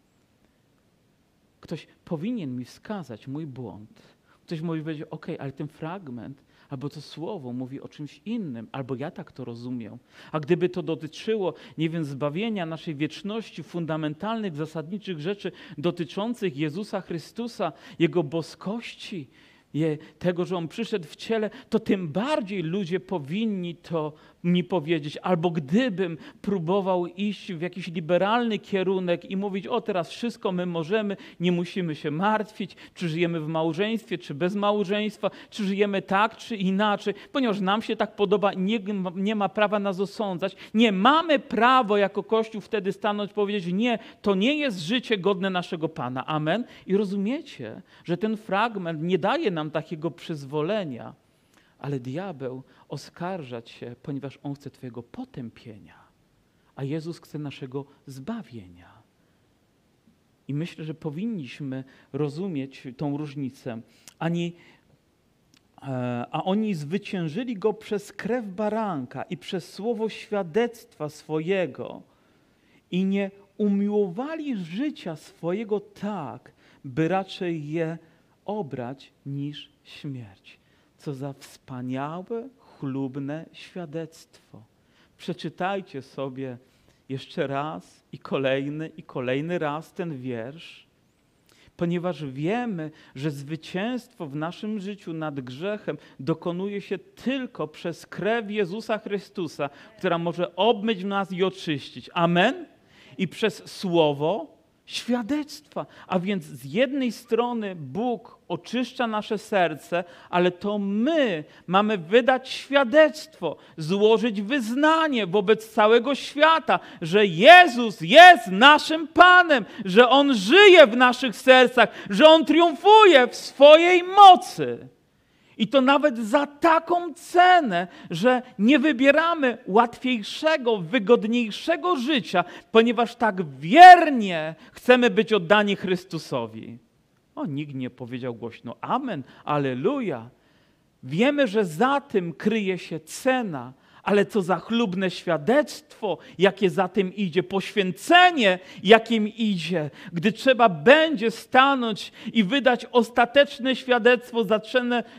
Ktoś powinien mi wskazać mój błąd. Ktoś mówi powiedzieć, ok, ale ten fragment albo to słowo mówi o czymś innym, albo ja tak to rozumiem. A gdyby to dotyczyło, nie wiem, zbawienia naszej wieczności, fundamentalnych, zasadniczych rzeczy dotyczących Jezusa Chrystusa, Jego boskości, tego, że On przyszedł w ciele, to tym bardziej ludzie powinni to mi powiedzieć. Albo gdybym próbował iść w jakiś liberalny kierunek i mówić, o teraz wszystko my możemy, nie musimy się martwić, czy żyjemy w małżeństwie, czy bez małżeństwa, czy żyjemy tak, czy inaczej, ponieważ nam się tak podoba, nie, nie ma prawa nas osądzać. Nie mamy prawo jako Kościół wtedy stanąć i powiedzieć, nie, to nie jest życie godne naszego Pana. Amen. I rozumiecie, że ten fragment nie daje nam takiego przyzwolenia, ale diabeł oskarżać się, ponieważ on chce Twojego potępienia, a Jezus chce naszego zbawienia. I myślę, że powinniśmy rozumieć tą różnicę. Ani, e, a oni zwyciężyli go przez krew baranka i przez słowo świadectwa swojego i nie umiłowali życia swojego tak, by raczej je obrać niż śmierć. Co za wspaniałe, chlubne świadectwo. Przeczytajcie sobie jeszcze raz i kolejny i kolejny raz ten wiersz, ponieważ wiemy, że zwycięstwo w naszym życiu nad grzechem dokonuje się tylko przez krew Jezusa Chrystusa, która może obmyć nas i oczyścić. Amen? I przez słowo świadectwa. A więc z jednej strony Bóg oczyszcza nasze serce, ale to my mamy wydać świadectwo, złożyć wyznanie wobec całego świata, że Jezus jest naszym Panem, że On żyje w naszych sercach, że On triumfuje w swojej mocy. I to nawet za taką cenę, że nie wybieramy łatwiejszego, wygodniejszego życia, ponieważ tak wiernie chcemy być oddani Chrystusowi. O, nikt nie powiedział głośno Amen, Aleluja. Wiemy, że za tym kryje się cena, ale co za chlubne świadectwo, jakie za tym idzie, poświęcenie, jakim idzie, gdy trzeba będzie stanąć i wydać ostateczne świadectwo za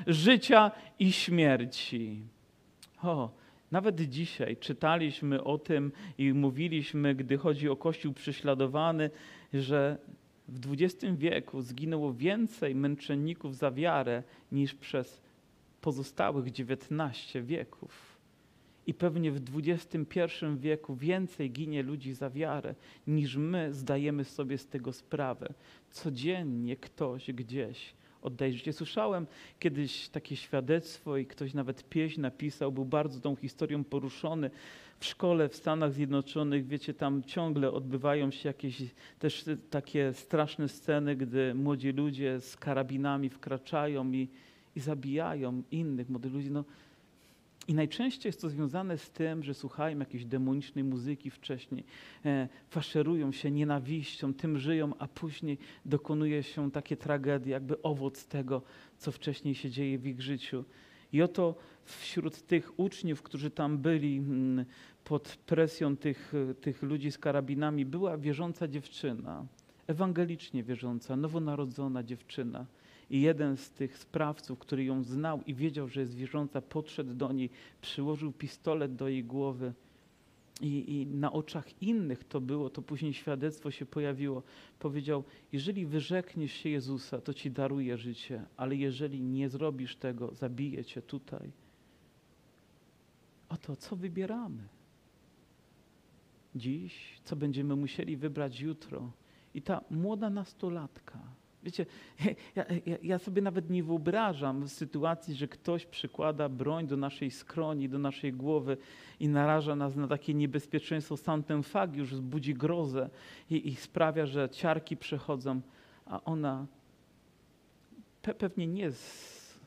życia i śmierci. O, nawet dzisiaj czytaliśmy o tym i mówiliśmy, gdy chodzi o Kościół prześladowany, że w XX wieku zginęło więcej męczenników za wiarę niż przez pozostałych XIX wieków. I pewnie w XXI wieku więcej ginie ludzi za wiarę, niż my zdajemy sobie z tego sprawę. Codziennie ktoś gdzieś oddaje. Słyszałem kiedyś takie świadectwo i ktoś nawet pieśń napisał, był bardzo tą historią poruszony. W szkole w Stanach Zjednoczonych, wiecie, tam ciągle odbywają się jakieś też takie straszne sceny, gdy młodzi ludzie z karabinami wkraczają i, i zabijają innych młodych ludzi. No, i najczęściej jest to związane z tym, że słuchają jakiejś demonicznej muzyki wcześniej, e, faszerują się nienawiścią, tym żyją, a później dokonuje się takie tragedie, jakby owoc tego, co wcześniej się dzieje w ich życiu. I oto wśród tych uczniów, którzy tam byli mm, pod presją tych, tych ludzi z karabinami, była wierząca dziewczyna, ewangelicznie wierząca, nowonarodzona dziewczyna. I jeden z tych sprawców, który ją znał i wiedział, że jest wierząca, podszedł do niej, przyłożył pistolet do jej głowy. I, I, na oczach innych to było, to później świadectwo się pojawiło. Powiedział: Jeżeli wyrzekniesz się Jezusa, to ci daruję życie, ale jeżeli nie zrobisz tego, zabiję cię tutaj. Oto co wybieramy? Dziś, co będziemy musieli wybrać jutro. I ta młoda nastolatka, Wiecie, ja, ja, ja, sobie nawet nie wyobrażam sytuacji, że ktoś przykłada broń do naszej skroni, do naszej głowy i naraża nas na takie niebezpieczeństwo. Sam ten fakt już budzi grozę i, i sprawia, że ciarki przechodzą. a ona pe pewnie nie z,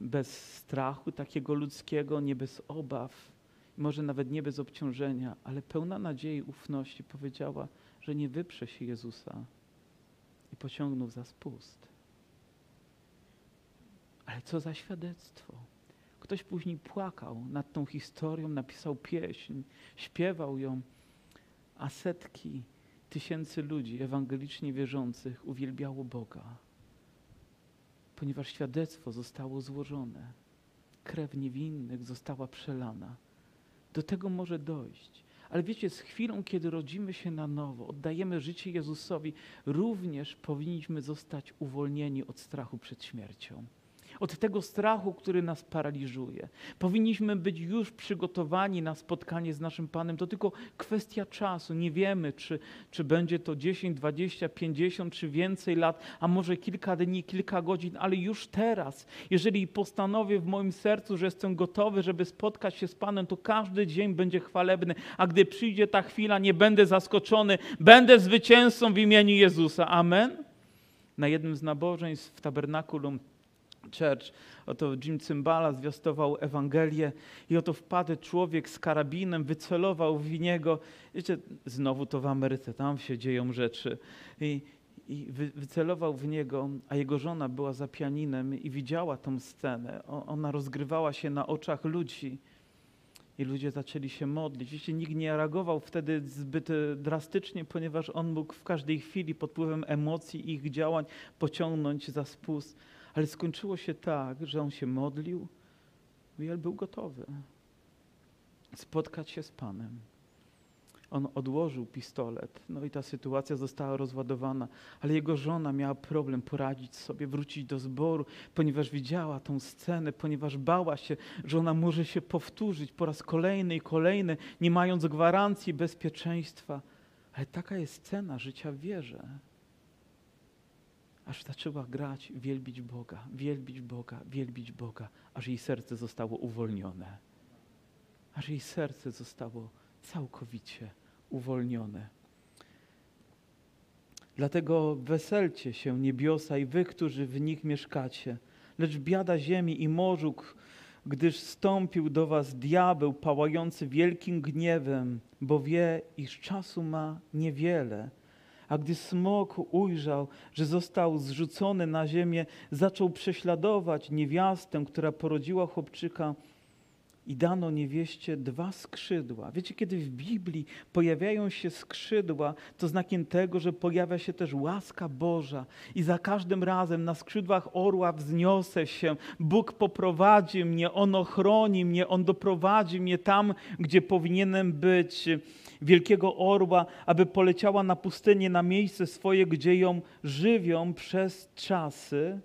bez strachu takiego ludzkiego, nie bez obaw, może nawet nie bez obciążenia, ale pełna nadziei, ufności powiedziała, że nie wyprze się Jezusa i pociągnął za spust. Ale co za świadectwo. Ktoś później płakał nad tą historią, napisał pieśń, śpiewał ją, a setki tysięcy ludzi ewangelicznie wierzących uwielbiało Boga, ponieważ świadectwo zostało złożone, krew niewinnych została przelana. Do tego może dojść. Ale wiecie, z chwilą, kiedy rodzimy się na nowo, oddajemy życie Jezusowi, również powinniśmy zostać uwolnieni od strachu przed śmiercią od tego strachu, który nas paraliżuje. Powinniśmy być już przygotowani na spotkanie z naszym Panem. To tylko kwestia czasu. Nie wiemy, czy, czy będzie to 10, 20, 50 czy więcej lat, a może kilka dni, kilka godzin, ale już teraz, jeżeli postanowię w moim sercu, że jestem gotowy, żeby spotkać się z Panem, to każdy dzień będzie chwalebny, a gdy przyjdzie ta chwila, nie będę zaskoczony, będę zwycięzcą w imieniu Jezusa. Amen. Na jednym z nabożeństw w tabernakulum Church. Oto Jim Cymbala zwiastował Ewangelię i oto wpadł człowiek z karabinem, wycelował w niego. Wiecie, znowu to w Ameryce, tam się dzieją rzeczy. I, i wy, wycelował w niego, a jego żona była za pianinem i widziała tą scenę. O, ona rozgrywała się na oczach ludzi. I ludzie zaczęli się modlić. Wiecie, nikt nie reagował wtedy zbyt e, drastycznie, ponieważ on mógł w każdej chwili pod wpływem emocji i ich działań pociągnąć za spust. Ale skończyło się tak, że on się modlił i był gotowy spotkać się z Panem. On odłożył pistolet, no i ta sytuacja została rozładowana, ale jego żona miała problem poradzić sobie, wrócić do zboru, ponieważ widziała tą scenę, ponieważ bała się, że ona może się powtórzyć po raz kolejny i kolejny, nie mając gwarancji bezpieczeństwa. Ale taka jest cena życia w wierze aż zaczęła grać, wielbić Boga, wielbić Boga, wielbić Boga, aż jej serce zostało uwolnione. Aż jej serce zostało całkowicie uwolnione. Dlatego weselcie się niebiosa i wy, którzy w nich mieszkacie. Lecz biada ziemi i morzu, gdyż stąpił do was diabeł pałający wielkim gniewem, bo wie, iż czasu ma niewiele. A gdy smok ujrzał, że został zrzucony na ziemię, zaczął prześladować niewiastę, która porodziła chłopczyka i dano niewieście dwa skrzydła. Wiecie, kiedy w Biblii pojawiają się skrzydła, to znakiem tego, że pojawia się też łaska Boża. I za każdym razem na skrzydłach orła wzniosę się. Bóg poprowadzi mnie, On ochroni mnie, On doprowadzi mnie tam, gdzie powinienem być. Wielkiego orła, aby poleciała na pustynię, na miejsce swoje, gdzie ją żywią przez czasy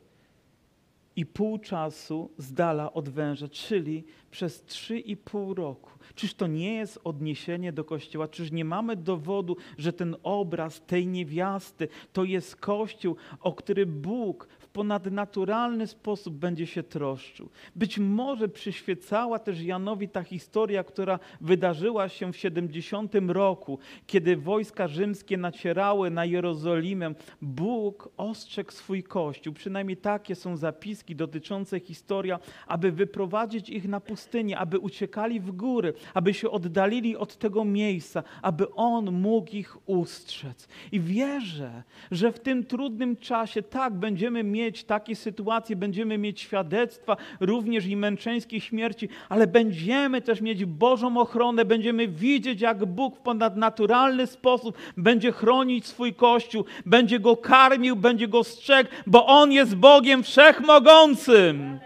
i pół czasu z dala od węża, czyli przez trzy i pół roku. Czyż to nie jest odniesienie do Kościoła? Czyż nie mamy dowodu, że ten obraz tej niewiasty to jest Kościół, o który Bóg ponadnaturalny sposób będzie się troszczył. Być może przyświecała też Janowi ta historia, która wydarzyła się w 70 roku, kiedy wojska rzymskie nacierały na Jerozolimę. Bóg ostrzegł swój Kościół, przynajmniej takie są zapiski dotyczące historia, aby wyprowadzić ich na pustynię, aby uciekali w góry, aby się oddalili od tego miejsca, aby On mógł ich ustrzec. I wierzę, że w tym trudnym czasie tak będziemy mieć mieć takie sytuacje, będziemy mieć świadectwa również i męczeńskiej śmierci, ale będziemy też mieć Bożą ochronę, będziemy widzieć, jak Bóg w ponadnaturalny sposób będzie chronić swój Kościół, będzie go karmił, będzie go strzegł, bo On jest Bogiem Wszechmogącym.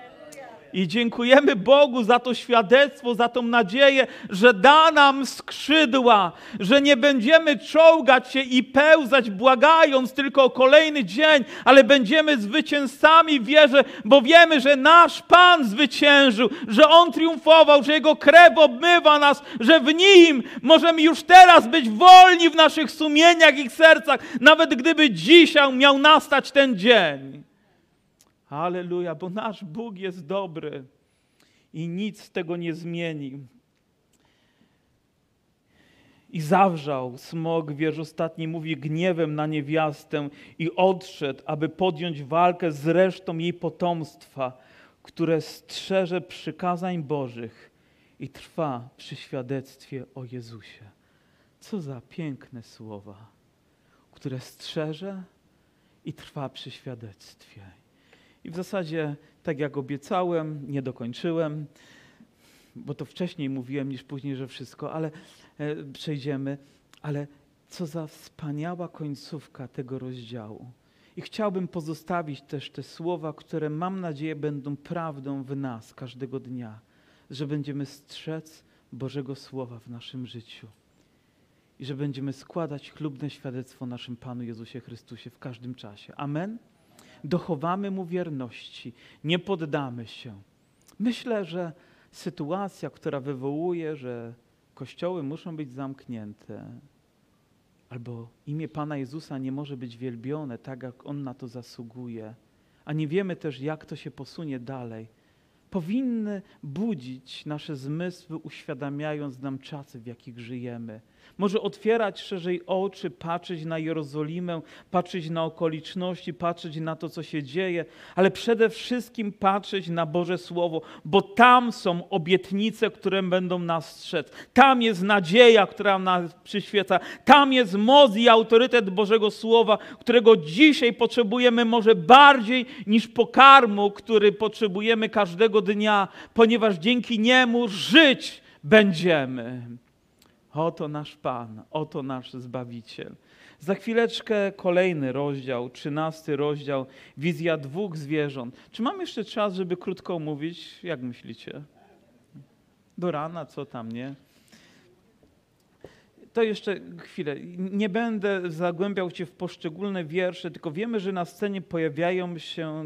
I dziękujemy Bogu za to świadectwo, za tą nadzieję, że da nam skrzydła, że nie będziemy czołgać się i pełzać, błagając tylko o kolejny dzień, ale będziemy zwycięzcami wierze, bo wiemy, że nasz Pan zwyciężył, że On triumfował, że Jego krew obmywa nas, że w Nim możemy już teraz być wolni w naszych sumieniach i sercach, nawet gdyby dzisiaj miał nastać ten dzień. Aleluja, bo nasz Bóg jest dobry i nic tego nie zmieni. I zawrzał smog, wiersz ostatni mówi, gniewem na niewiastę i odszedł, aby podjąć walkę z resztą jej potomstwa, które strzeże przykazań Bożych i trwa przy świadectwie o Jezusie. Co za piękne słowa, które strzeże i trwa przy świadectwie. I w zasadzie, tak jak obiecałem, nie dokończyłem, bo to wcześniej mówiłem niż później, że wszystko, ale e, przejdziemy. Ale co za wspaniała końcówka tego rozdziału. I chciałbym pozostawić też te słowa, które mam nadzieję będą prawdą w nas każdego dnia, że będziemy strzec Bożego Słowa w naszym życiu i że będziemy składać chlubne świadectwo naszym Panu Jezusie Chrystusie w każdym czasie. Amen? Dochowamy Mu wierności, nie poddamy się. Myślę, że sytuacja, która wywołuje, że kościoły muszą być zamknięte, albo imię Pana Jezusa nie może być wielbione tak, jak On na to zasługuje, a nie wiemy też, jak to się posunie dalej, powinny budzić nasze zmysły, uświadamiając nam czasy, w jakich żyjemy. Może otwierać szerzej oczy, patrzeć na Jerozolimę, patrzeć na okoliczności, patrzeć na to, co się dzieje, ale przede wszystkim patrzeć na Boże Słowo, bo tam są obietnice, które będą nas strzec. Tam jest nadzieja, która nas przyświeca. Tam jest moc i autorytet Bożego Słowa, którego dzisiaj potrzebujemy może bardziej niż pokarmu, który potrzebujemy każdego dnia, ponieważ dzięki niemu żyć będziemy. Oto nasz Pan, oto nasz Zbawiciel. Za chwileczkę kolejny rozdział, trzynasty rozdział, wizja dwóch zwierząt. Czy mam jeszcze czas, żeby krótko mówić? Jak myślicie? Do rana, co tam, nie? To jeszcze chwilę. Nie będę zagłębiał się w poszczególne wiersze, tylko wiemy, że na scenie pojawiają się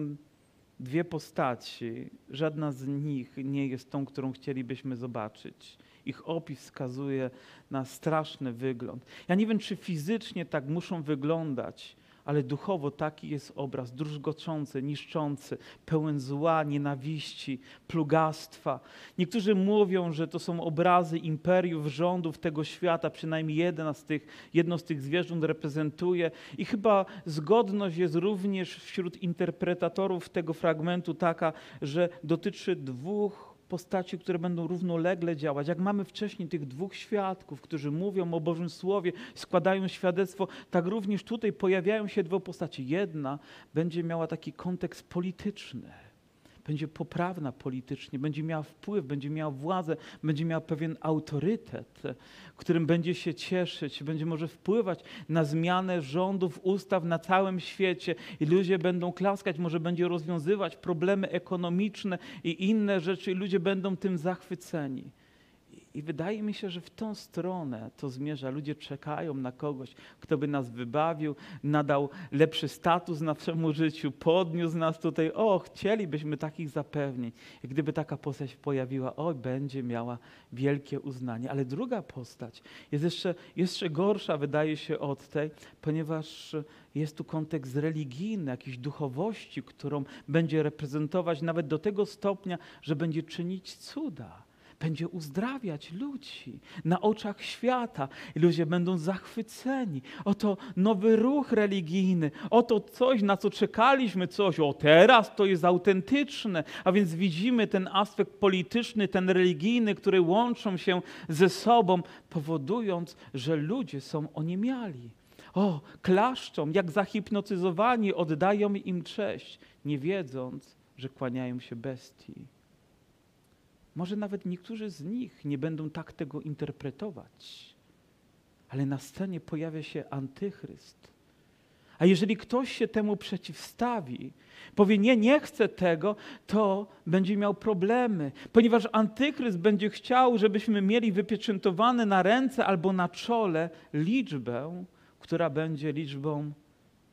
dwie postaci. Żadna z nich nie jest tą, którą chcielibyśmy zobaczyć ich opis wskazuje na straszny wygląd. Ja nie wiem, czy fizycznie tak muszą wyglądać, ale duchowo taki jest obraz, druzgoczący, niszczący, pełen zła, nienawiści, plugastwa. Niektórzy mówią, że to są obrazy imperiów, rządów tego świata, przynajmniej jedna z tych, jedno z tych zwierząt reprezentuje. I chyba zgodność jest również wśród interpretatorów tego fragmentu taka, że dotyczy dwóch postaci, które będą równolegle działać. Jak mamy wcześniej tych dwóch świadków, którzy mówią o Bożym Słowie, składają świadectwo, tak również tutaj pojawiają się dwie postaci. Jedna będzie miała taki kontekst polityczny będzie poprawna politycznie, będzie miała wpływ, będzie miała władzę, będzie miała pewien autorytet, którym będzie się cieszyć, będzie może wpływać na zmianę rządów, ustaw na całym świecie i ludzie będą klaskać, może będzie rozwiązywać problemy ekonomiczne i inne rzeczy i ludzie będą tym zachwyceni. I wydaje mi się, że w tą stronę to zmierza. Ludzie czekają na kogoś, kto by nas wybawił, nadał lepszy status naszemu życiu, podniósł nas tutaj. O, chcielibyśmy takich zapewnień. I gdyby taka postać pojawiła, oj, będzie miała wielkie uznanie. Ale druga postać jest jeszcze, jeszcze gorsza, wydaje się, od tej, ponieważ jest tu kontekst religijny, jakiejś duchowości, którą będzie reprezentować nawet do tego stopnia, że będzie czynić cuda będzie uzdrawiać ludzi na oczach świata i ludzie będą zachwyceni. Oto nowy ruch religijny, oto coś, na co czekaliśmy, coś, o teraz to jest autentyczne. A więc widzimy ten aspekt polityczny, ten religijny, który łączą się ze sobą, powodując, że ludzie są oniemiali. O, klaszczą, jak zahipnotyzowani, oddają im cześć, nie wiedząc, że kłaniają się bestii. Może nawet niektórzy z nich nie będą tak tego interpretować, ale na scenie pojawia się antychryst. A jeżeli ktoś się temu przeciwstawi, powie nie, nie chcę tego, to będzie miał problemy, ponieważ antychryst będzie chciał, żebyśmy mieli wypieczętowane na ręce albo na czole liczbę, która będzie liczbą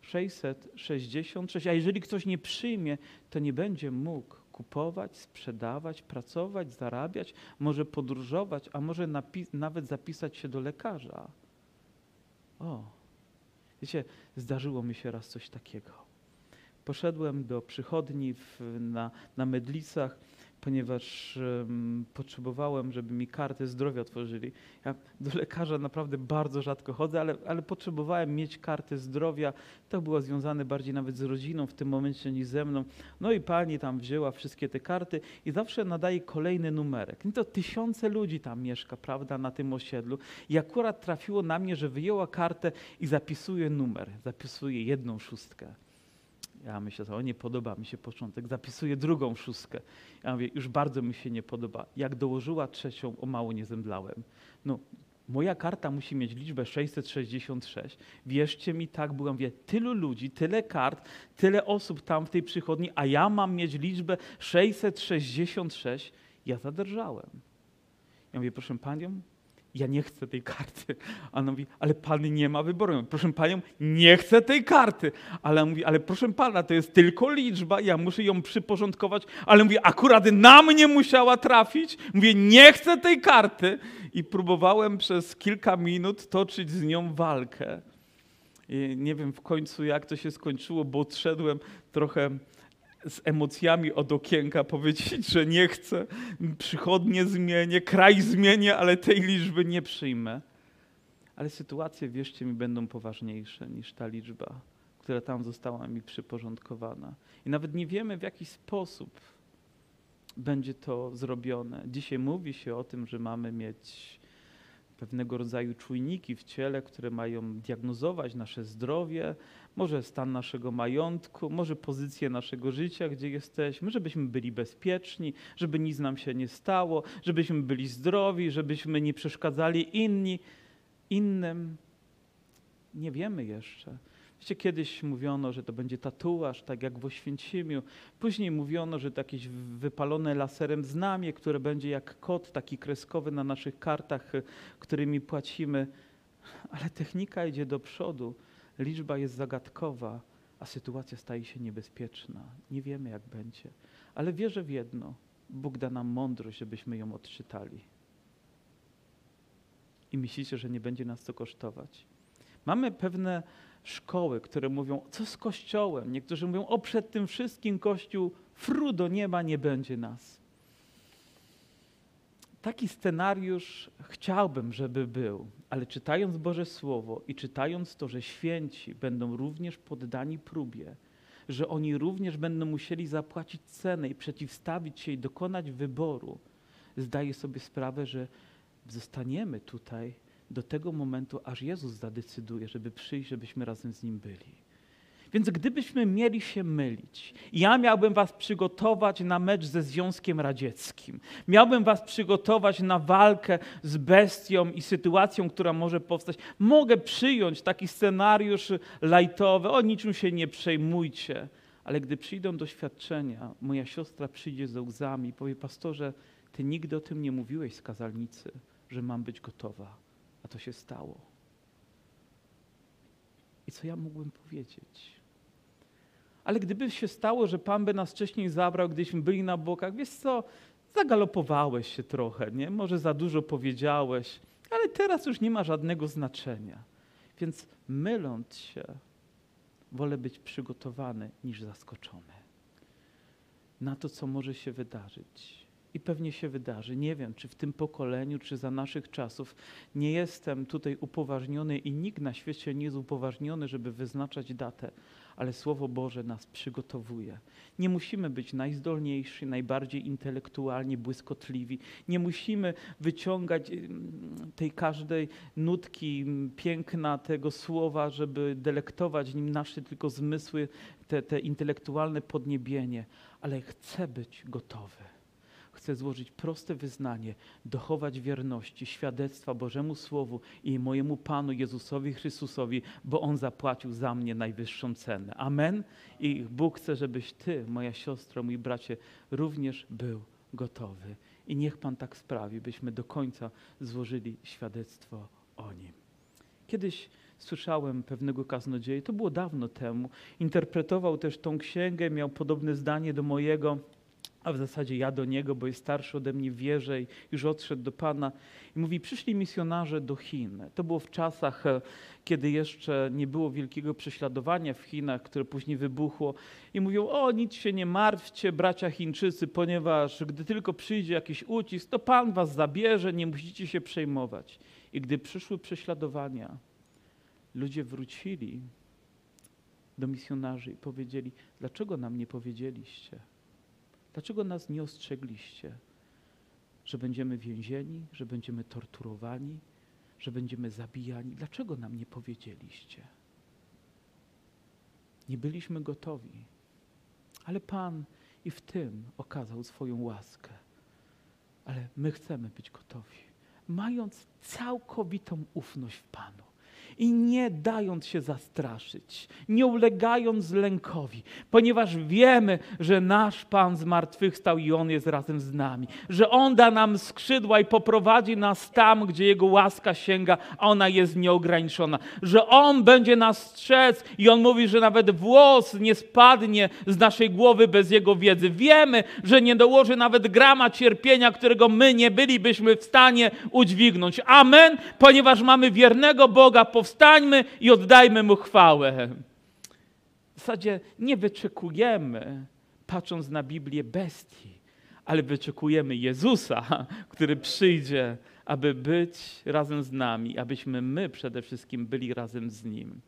666. A jeżeli ktoś nie przyjmie, to nie będzie mógł kupować, sprzedawać, pracować, zarabiać, może podróżować, a może nawet zapisać się do lekarza. O, wiecie, zdarzyło mi się raz coś takiego. Poszedłem do przychodni w, na, na Medlicach, ponieważ um, potrzebowałem, żeby mi kartę zdrowia otworzyli. Ja do lekarza naprawdę bardzo rzadko chodzę, ale, ale potrzebowałem mieć kartę zdrowia. To było związane bardziej nawet z rodziną w tym momencie niż ze mną. No i pani tam wzięła wszystkie te karty i zawsze nadaje kolejny numerek. No to tysiące ludzi tam mieszka, prawda, na tym osiedlu. I akurat trafiło na mnie, że wyjęła kartę i zapisuje numer. Zapisuje jedną szóstkę. Ja myślę, o nie podoba mi się początek, zapisuję drugą szóstkę. Ja mówię, już bardzo mi się nie podoba. Jak dołożyła trzecią, o mało nie zemdlałem. No, moja karta musi mieć liczbę 666. Wierzcie mi, tak byłem, wie, tylu ludzi, tyle kart, tyle osób tam w tej przychodni, a ja mam mieć liczbę 666. Ja zadrżałem. Ja mówię, proszę panią, ja nie chcę tej karty. A ona mówi, ale pan nie ma wyboru. Proszę panią, nie chcę tej karty. Ale mówi, ale proszę pana, to jest tylko liczba, ja muszę ją przyporządkować. Ale mówi, akurat na mnie musiała trafić. Mówię, nie chcę tej karty. I próbowałem przez kilka minut toczyć z nią walkę. I nie wiem w końcu, jak to się skończyło, bo odszedłem trochę z emocjami od okienka powiedzieć, że nie chcę, przychodnie zmienię, kraj zmienię, ale tej liczby nie przyjmę. Ale sytuacje, wierzcie mi, będą poważniejsze niż ta liczba, która tam została mi przyporządkowana. I nawet nie wiemy, w jaki sposób będzie to zrobione. Dzisiaj mówi się o tym, że mamy mieć pewnego rodzaju czujniki w ciele, które mają diagnozować nasze zdrowie, może stan naszego majątku, może pozycję naszego życia, gdzie jesteśmy, żebyśmy byli bezpieczni, żeby nic nam się nie stało, żebyśmy byli zdrowi, żebyśmy nie przeszkadzali inni, innym. Nie wiemy jeszcze. Wiecie, kiedyś mówiono, że to będzie tatuaż, tak jak w Oświęcimiu. Później mówiono, że to jakieś wypalone laserem znamie, które będzie jak kod taki kreskowy na naszych kartach, którymi płacimy. Ale technika idzie do przodu. Liczba jest zagadkowa, a sytuacja staje się niebezpieczna. Nie wiemy, jak będzie. Ale wierzę w jedno. Bóg da nam mądrość, żebyśmy ją odczytali. I myślicie, że nie będzie nas to kosztować. Mamy pewne szkoły, które mówią, co z Kościołem? Niektórzy mówią, o przed tym wszystkim Kościół fru do nieba nie będzie nas. Taki scenariusz chciałbym, żeby był, ale czytając Boże Słowo i czytając to, że święci będą również poddani próbie, że oni również będą musieli zapłacić cenę i przeciwstawić się i dokonać wyboru, zdaję sobie sprawę, że zostaniemy tutaj do tego momentu, aż Jezus zadecyduje, żeby przyjść, żebyśmy razem z Nim byli. Więc gdybyśmy mieli się mylić, ja miałbym was przygotować na mecz ze Związkiem Radzieckim. Miałbym was przygotować na walkę z bestią i sytuacją, która może powstać. Mogę przyjąć taki scenariusz lajtowy, o niczym się nie przejmujcie. Ale gdy przyjdą doświadczenia, moja siostra przyjdzie ze łzami i powie, pastorze, ty nigdy o tym nie mówiłeś z kazalnicy, że mam być gotowa, a to się stało. I co ja mógłbym powiedzieć? Ale gdyby się stało, że Pan by nas wcześniej zabrał, gdyśmy byli na bokach, wiesz co, zagalopowałeś się trochę, nie? Może za dużo powiedziałeś, ale teraz już nie ma żadnego znaczenia. Więc myląc się, wolę być przygotowany niż zaskoczony na to, co może się wydarzyć. I pewnie się wydarzy. Nie wiem, czy w tym pokoleniu, czy za naszych czasów. Nie jestem tutaj upoważniony i nikt na świecie nie jest upoważniony, żeby wyznaczać datę, ale Słowo Boże nas przygotowuje. Nie musimy być najzdolniejsi, najbardziej intelektualnie błyskotliwi. Nie musimy wyciągać tej każdej nutki piękna tego słowa, żeby delektować nim nasze tylko zmysły, te, te intelektualne podniebienie, ale chcę być gotowy chcę złożyć proste wyznanie, dochować wierności, świadectwa Bożemu Słowu i mojemu Panu Jezusowi Chrystusowi, bo On zapłacił za mnie najwyższą cenę. Amen. I Bóg chce, żebyś Ty, moja siostro, mój bracie, również był gotowy. I niech Pan tak sprawi, byśmy do końca złożyli świadectwo o Nim. Kiedyś słyszałem pewnego kaznodzieja, to było dawno temu, interpretował też tą księgę, miał podobne zdanie do mojego a w zasadzie ja do niego, bo jest starszy ode mnie w wierze i już odszedł do Pana. I mówi, przyszli misjonarze do Chin. To było w czasach, e, kiedy jeszcze nie było wielkiego prześladowania w Chinach, które później wybuchło. I mówią, o nic się nie martwcie, bracia Chińczycy, ponieważ gdy tylko przyjdzie jakiś ucisk, to Pan was zabierze, nie musicie się przejmować. I gdy przyszły prześladowania, ludzie wrócili do misjonarzy i powiedzieli, dlaczego nam nie powiedzieliście? Dlaczego nas nie ostrzegliście, że będziemy więzieni, że będziemy torturowani, że będziemy zabijani? Dlaczego nam nie powiedzieliście? Nie byliśmy gotowi, ale Pan i w tym okazał swoją łaskę. Ale my chcemy być gotowi, mając całkowitą ufność w Panu i nie dając się zastraszyć, nie ulegając lękowi, ponieważ wiemy, że nasz Pan zmartwychwstał i On jest razem z nami, że On da nam skrzydła i poprowadzi nas tam, gdzie Jego łaska sięga, a ona jest nieograniczona, że On będzie nas strzec i On mówi, że nawet włos nie spadnie z naszej głowy bez Jego wiedzy. Wiemy, że nie dołoży nawet grama cierpienia, którego my nie bylibyśmy w stanie udźwignąć. Amen, ponieważ mamy wiernego Boga, powstańmy i oddajmy Mu chwałę. W zasadzie nie wyczekujemy, patrząc na Biblię, bestii, ale wyczekujemy Jezusa, który przyjdzie, aby być razem z nami, abyśmy my przede wszystkim byli razem z Nim.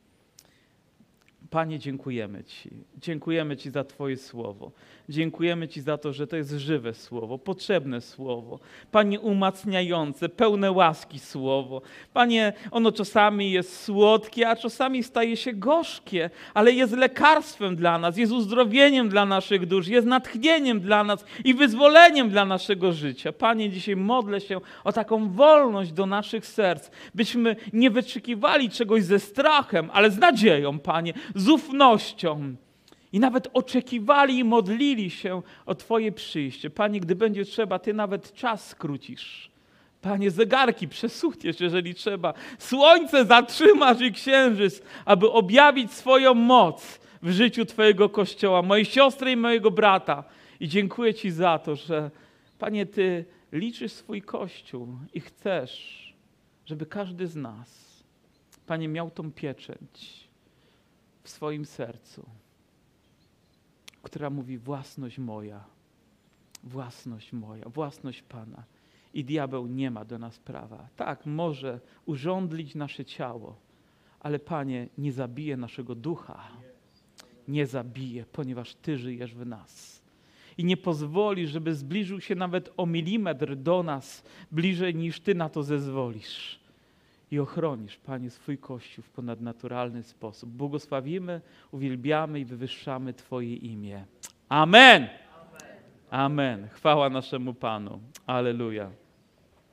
Panie, dziękujemy Ci. Dziękujemy Ci za Twoje słowo. Dziękujemy Ci za to, że to jest żywe słowo, potrzebne słowo. Panie, umacniające, pełne łaski słowo. Panie, ono czasami jest słodkie, a czasami staje się gorzkie, ale jest lekarstwem dla nas, jest uzdrowieniem dla naszych dusz, jest natchnieniem dla nas i wyzwoleniem dla naszego życia. Panie, dzisiaj modlę się o taką wolność do naszych serc, byśmy nie wyczekiwali czegoś ze strachem, ale z nadzieją, Panie, z ufnością. I nawet oczekiwali i modlili się o Twoje przyjście. Panie, gdy będzie trzeba, Ty nawet czas skrócisz. Panie, zegarki przesuniesz, jeżeli trzeba. Słońce zatrzymasz i księżyc, aby objawić swoją moc w życiu Twojego Kościoła, mojej siostry i mojego brata. I dziękuję Ci za to, że Panie, Ty liczysz swój Kościół i chcesz, żeby każdy z nas, Panie, miał tą pieczęć w swoim sercu, która mówi własność moja, własność moja, własność Pana. I diabeł nie ma do nas prawa. Tak, może urządlić nasze ciało, ale Panie, nie zabije naszego ducha. Nie zabije, ponieważ Ty żyjesz w nas. I nie pozwoli, żeby zbliżył się nawet o milimetr do nas, bliżej niż Ty na to zezwolisz i ochronisz, Panie, swój Kościół w ponadnaturalny sposób. Błogosławimy, uwielbiamy i wywyższamy Twoje imię. Amen. Amen. Chwała naszemu Panu. Aleluja.